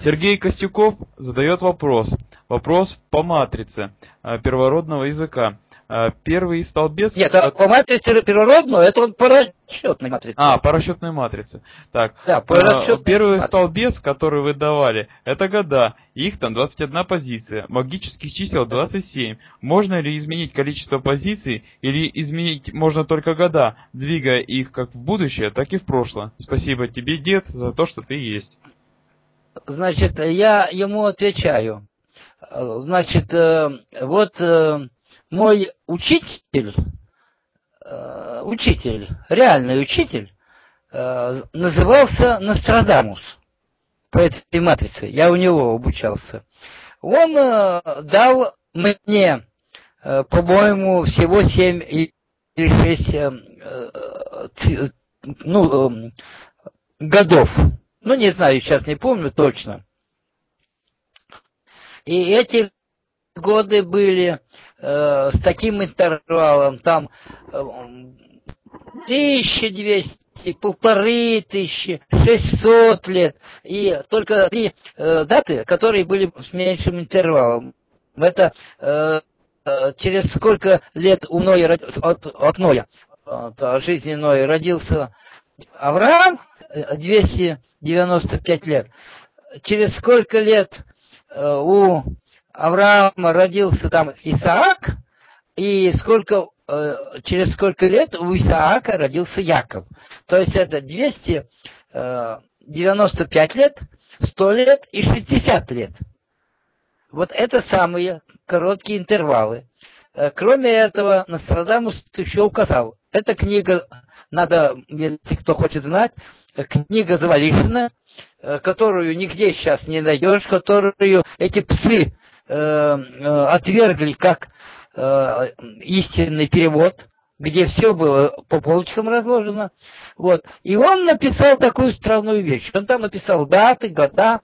Сергей Костюков задает вопрос. Вопрос по матрице э, первородного языка. Э, первый столбец... Нет, а по матрице первородного, это он по расчетной матрице. А, по расчетной матрице. Так, да, по расчетной первый матрице. столбец, который вы давали, это года. Их там 21 позиция. Магических чисел 27. Можно ли изменить количество позиций или изменить можно только года, двигая их как в будущее, так и в прошлое? Спасибо тебе, дед, за то, что ты есть. Значит, я ему отвечаю. Значит, э, вот э, мой учитель, э, учитель, реальный учитель, назывался Нострадамус по этой матрице. Я у него обучался. Он дал мне, по-моему, всего семь или шесть ну, годов. Ну, не знаю, сейчас не помню точно. И эти годы были э, с таким интервалом, там э, 1200, полторы тысячи, шестьсот лет, и только три э, даты, которые были с меньшим интервалом. Это э, э через сколько лет у Ноя, от, от Ноя, от жизни Ноя родился Авраам, 295 лет. Через сколько лет э, у Авраама родился там Исаак, и сколько, э, через сколько лет у Исаака родился Яков. То есть это 295 э, лет, 100 лет и 60 лет. Вот это самые короткие интервалы. Э, кроме этого, Нострадамус еще указал. Эта книга, надо, если кто хочет знать, книга Завалишина, которую нигде сейчас не найдешь, которую эти псы Э, э, отвергли как э, истинный перевод, где все было по полочкам разложено. Вот. И он написал такую странную вещь. Он там написал даты, года,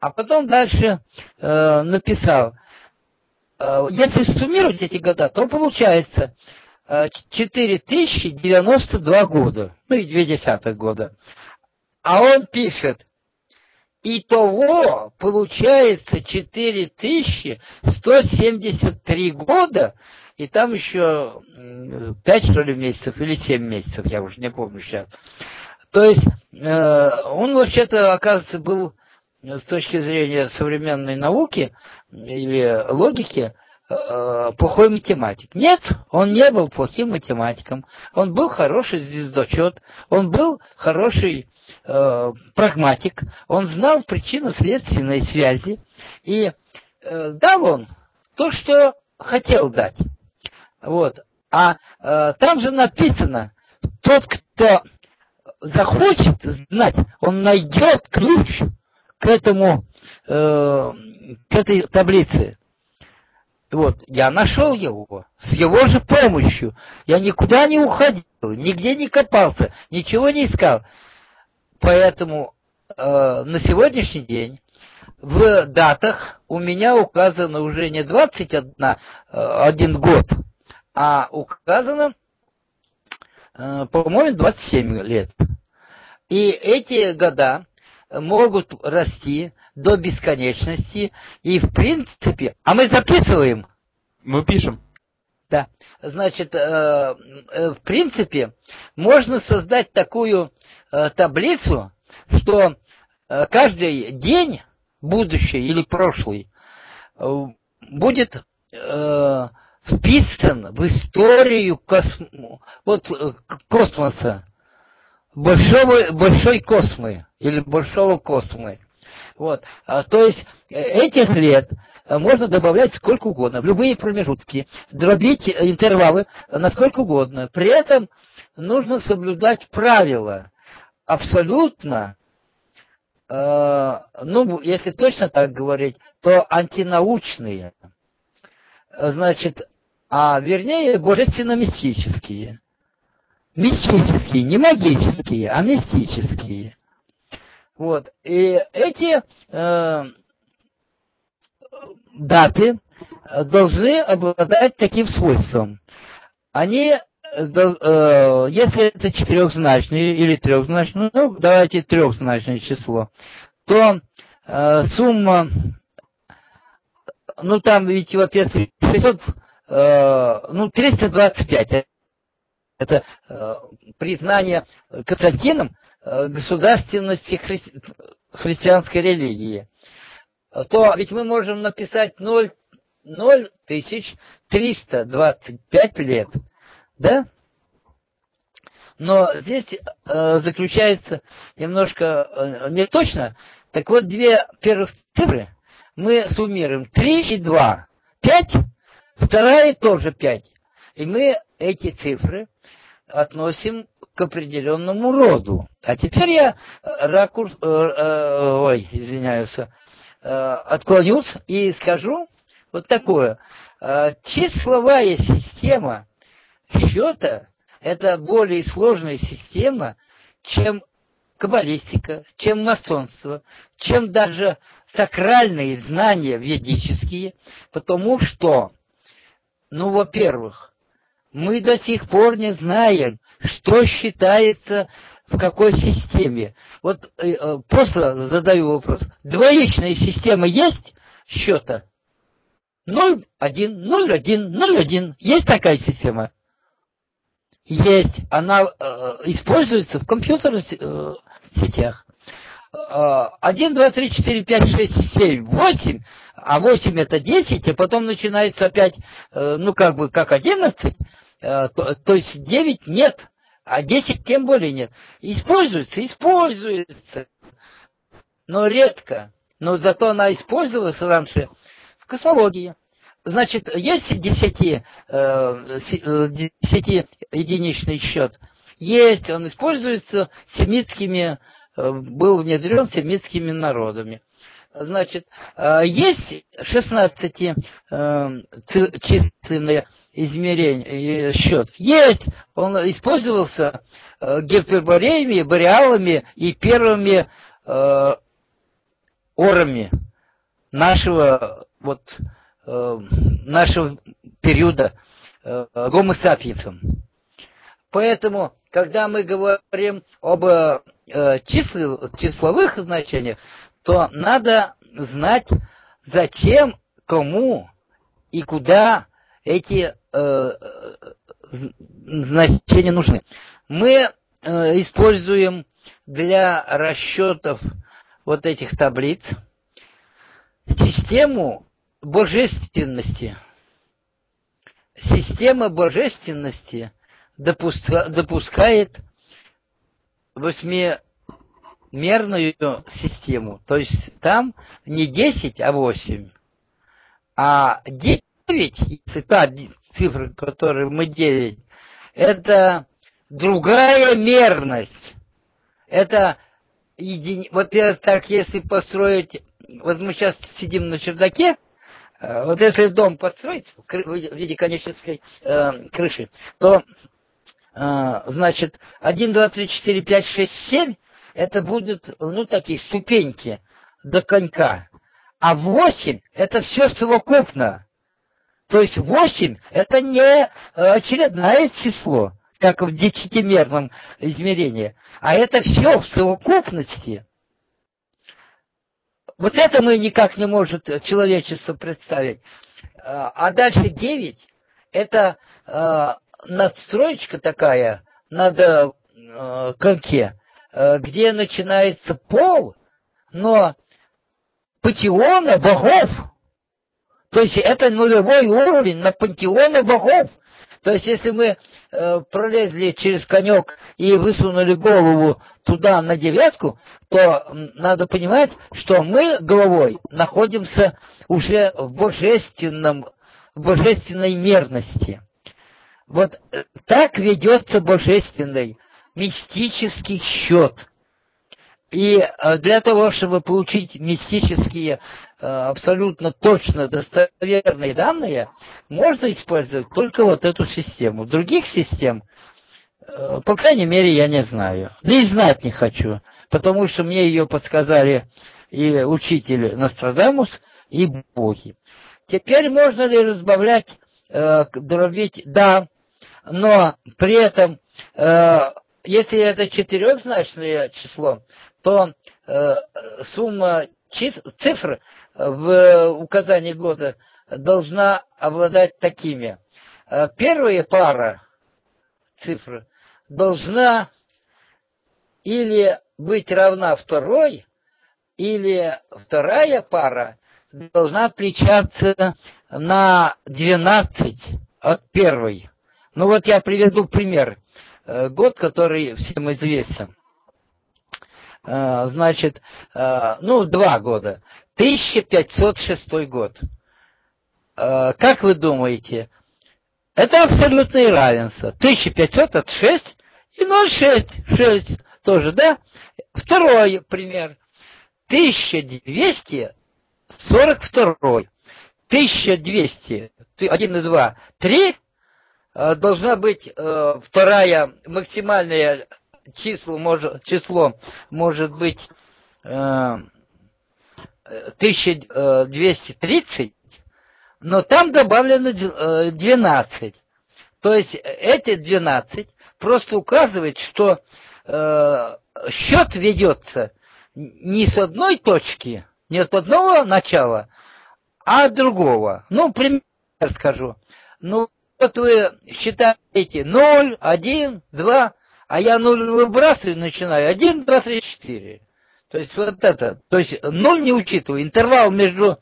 а потом дальше э, написал, э, если суммировать эти года, то получается э, 4092 года, ну и две десятых года. А он пишет, Итого получается 4173 года, и там еще 5, что ли, месяцев, или 7 месяцев, я уже не помню сейчас. То есть э, он вообще-то, оказывается, был с точки зрения современной науки или логики э, плохой математик. Нет, он не был плохим математиком. Он был хороший звездочет, он был хороший э, прагматик, он знал причинно-следственные связи, и э, дал он то, что хотел дать. Вот. А э, там же написано, тот, кто захочет знать, он найдет ключ к этому, э, к этой таблице. Вот, я нашел его с его же помощью. Я никуда не уходил, нигде не копался, ничего не искал. Поэтому э, на сегодняшний день в датах у меня указано уже не 21 э, один год, а указано, э, по-моему, 27 лет. И эти года могут расти до бесконечности, и в принципе, а мы записываем. Мы пишем. Да, значит, э, э, в принципе, можно создать такую Э, таблицу, что э, каждый день, будущий или прошлый, э, будет вписан в историю косм... вот, космоса, большого, большой космы или большого космы. Вот. А, то есть этих лет можно добавлять сколько угодно, в любые промежутки, дробить интервалы насколько угодно. При этом нужно соблюдать правила абсолютно, э, ну, если точно так говорить, то антинаучные. Значит, а вернее, божественно-мистические. Мистические, не магические, а мистические. Вот. И эти э, даты должны обладать таким свойством. Они Э, если это четырехзначное или трехзначное, ну, давайте трехзначное число, то э, сумма, ну там ведь вот если 600, э, ну 325, это э, признание Константином э, государственности хри... христианской религии, то ведь мы можем написать 0, 0 тысяч 325 лет, да? Но здесь э, заключается немножко э, не точно. Так вот, две первых цифры мы суммируем. 3 и 2. 5. Вторая тоже 5. И мы эти цифры относим к определенному роду. А теперь я ракурс, э, э, ой, извиняюсь, э, отклонюсь и скажу вот такое. Э, числовая система счета это более сложная система, чем каббалистика, чем масонство, чем даже сакральные знания ведические, потому что, ну, во-первых, мы до сих пор не знаем, что считается в какой системе. Вот э, э просто задаю вопрос. Двоичная система есть счета? 0, 1, 0, 1, 0, 1. Есть такая система? есть, она э, используется в компьютерных э, сетях. 1, 2, 3, 4, 5, 6, 7, 8, а 8 это 10, а потом начинается опять, э, ну как бы, как 11, э, то, то есть 9 нет, а 10 тем более нет. Используется, используется, но редко. Но зато она использовалась раньше в космологии. Значит, есть десяти, э, э, десяти единичный счет? Есть, он используется семитскими, был внедрен семитскими народами. Значит, есть 16 численное измерение, счет. Есть, он использовался гипербореями, бореалами и первыми орами нашего вот Э, нашего периода э, гомо сапиенсом. Поэтому, когда мы говорим об э, числ, числовых значениях, то надо знать, зачем, кому и куда эти э, значения нужны. Мы э, используем для расчетов вот этих таблиц систему божественности. Система божественности допуска, допускает восьмимерную систему. То есть там не 10, а 8. А 9, если та цифра, которую мы делим, это другая мерность. Это едини... Вот я так, если построить... Вот мы сейчас сидим на чердаке, Э, вот если дом построить в виде конической э, крыши, то, э, значит, 1, 2, 3, 4, 5, 6, 7 это будут, ну, такие ступеньки до конька. А 8 это все совокупно. То есть 8 это не очередное число, как в десятимерном измерении, а это все в совокупности. Вот это мы никак не может человечество представить. А, а дальше 9 это э, такая над э, коньке, э, где начинается пол, но патиона богов. То есть это нулевой уровень на пантеоне богов. То есть, если мы э, пролезли через конек и высунули голову туда на девятку, то надо понимать, что мы головой находимся уже в божественном, в божественной мерности. Вот э, так ведется божественный мистический счет. И э, для того, чтобы получить мистические, э, абсолютно точно достоверные данные, можно использовать только вот эту систему. Других систем, э, по крайней мере, я не знаю. Да и знать не хочу, потому что мне ее подсказали и учитель Нострадамус, и боги. Теперь можно ли разбавлять, дробить? Да, но при этом, если это четырехзначное число, то э, сумма цифр в указании года должна обладать такими. Первая пара цифр должна или быть равна второй, или вторая пара должна отличаться на 12 от первой. Ну вот я приведу пример. Э, год, который всем известен. Э, значит, э, ну, два года. 1506 год. Как вы думаете, это абсолютное равенство. 1500 от 6 и 0,6. 6 тоже, да? Второй пример. 1242. 1200, 1 и 2, 3, должна быть э, вторая максимальное число, может, число может быть э, 1230, но там добавлено 12. То есть эти 12 просто указывает, что э, счет ведется не с одной точки, не от одного начала, а от другого. Ну, пример скажу. Ну, вот вы считаете 0, 1, 2, а я 0 выбрасываю, начинаю 1, 2, 3, 4. То есть вот это, то есть 0 не учитываю, интервал между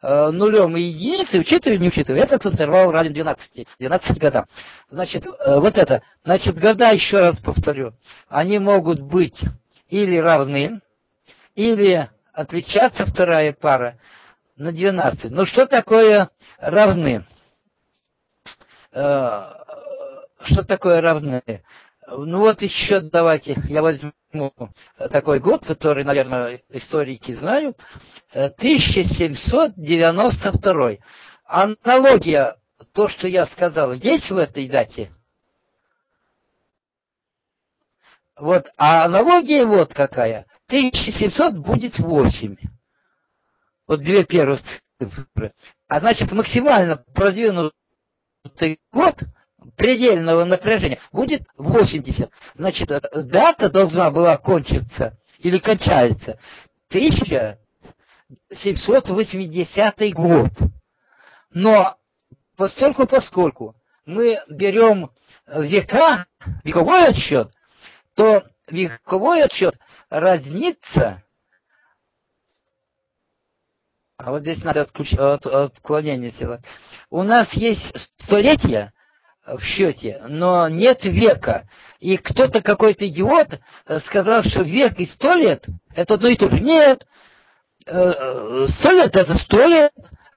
э, нулем и единицей учитываю, не учитываю. Этот интервал равен 12, 12 годам. Значит, э, вот это, значит, года, еще раз повторю, они могут быть или равны, или отличаться вторая пара на 12. Ну что такое равны? Э, что такое равны? Ну вот еще давайте, я возьму такой год, который, наверное, историки знают. 1792. Аналогия, то, что я сказал, есть в этой дате? Вот, а аналогия вот какая. 1700 будет 8. Вот две первых цифры. А значит, максимально продвинутый год предельного напряжения будет 80. Значит, дата должна была кончиться или кончается 1780 год. Но постольку поскольку мы берем века, вековой отсчет, то вековой отсчет разнится а вот здесь надо отключ... от... отклонение сделать. У нас есть столетия в счете, но нет века. И кто-то, какой-то идиот, э, сказал, что век и сто лет это одно и то же. Нет. Э, э, сто лет это сто лет,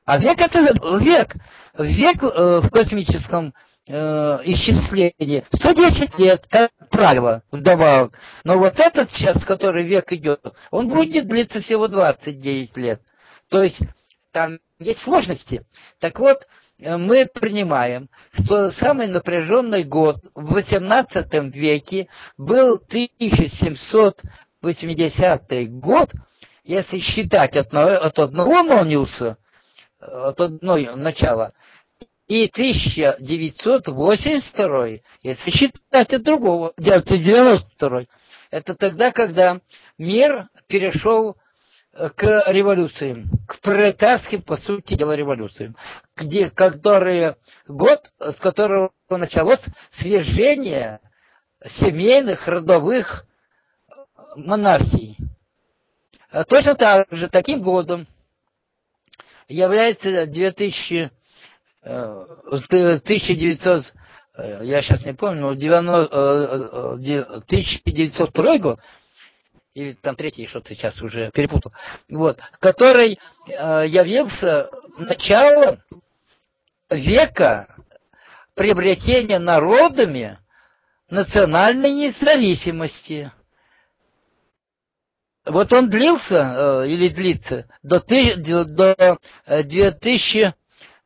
а век это век. Век в космическом исчислении 110 лет, как правило, вдобавок. Но вот этот сейчас, который век идет, он будет длиться всего 29 лет. То есть там есть сложности. Так вот, э, мы принимаем, что самый напряженный год в XVIII веке был 1780 год, если считать от, от одного Нониуса, от одного начала, и 1982, если считать от другого, 1992. Это тогда, когда мир перешел к революциям, к пролетарским, по сути дела, революциям, где, которые, год, с которого началось свержение семейных, родовых монархий. А точно так же, таким годом является 2000, 1900, э, э, я сейчас не помню, но 90, 1902 э, год, или там третий, что-то сейчас уже перепутал, вот, который э, явился началом века приобретения народами национальной независимости. Вот он длился э, или длится до, до 2000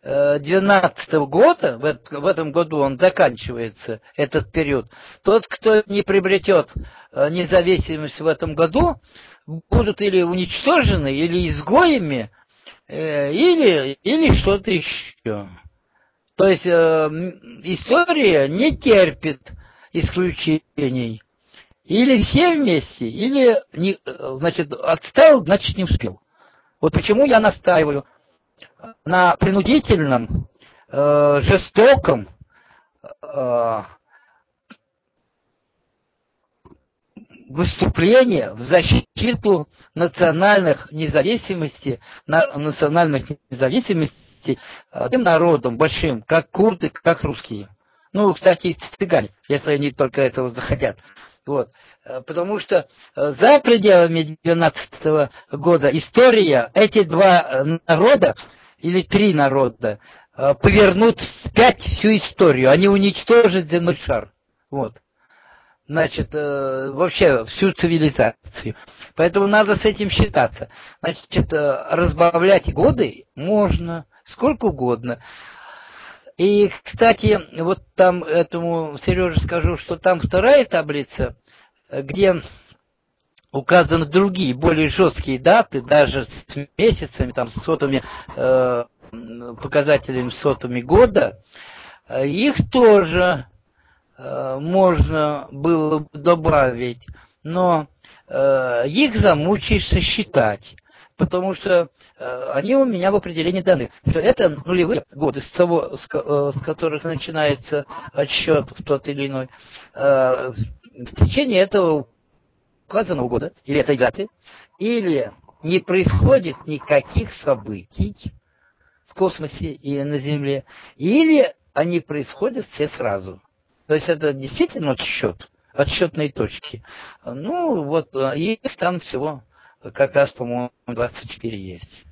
2012 года, в этом году он заканчивается, этот период, тот, кто не приобретет э, независимость в этом году, будут или уничтожены, или изгоями, э, или, или что-то еще. То есть э, история не терпит исключений. Или все вместе, или не, значит, отстал, значит не успел. Вот почему я настаиваю на принудительном, э, жестоком э, выступление в защиту национальных независимости, национальных независимости э, тем народом большим, как курды, как русские. Ну, кстати, и цыгане, если они только этого захотят. Вот. Э, потому что э, за пределами 12 года история, эти два народа, или три народа, повернут вспять всю историю. Они уничтожат земной шар. Вот значит, э, вообще всю цивилизацию. Поэтому надо с этим считаться. Значит, э, разбавлять годы можно сколько угодно. И, кстати, вот там этому Сереже скажу, что там вторая таблица, где указаны другие, более жесткие даты, даже с месяцами, там, с сотами, э, показателями сотами года, их тоже Э, можно было бы добавить, но э, их замучаешься считать, потому что э, они у меня в определении даны, что это нулевые годы, с, того, с, э, с которых начинается отсчет в тот или иной. Э, в течение этого указанного года, или этой даты, или не происходит никаких событий в космосе и на Земле, или они происходят все сразу. То есть это действительно отсчет, отсчетные точки. Ну, вот э, их там всего как раз, по-моему, 24 есть.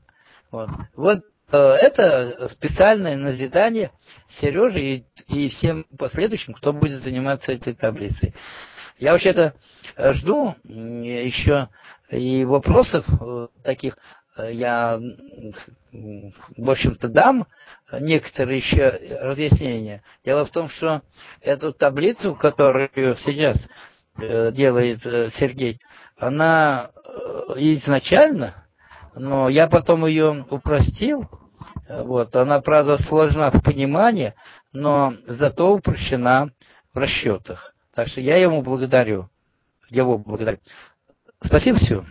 Вот, вот э, это специальное назидание Сереже и, и всем последующим, кто будет заниматься этой таблицей. Я вообще-то э, жду еще и вопросов таких я, в общем-то, дам некоторые еще разъяснения. Дело в том, что эту таблицу, которую сейчас э, делает э, Сергей, она э, изначально, но я потом ее упростил, вот, она, правда, сложна в понимании, но зато упрощена в расчетах. Так что я ему благодарю. Его благодарю. Спасибо, все.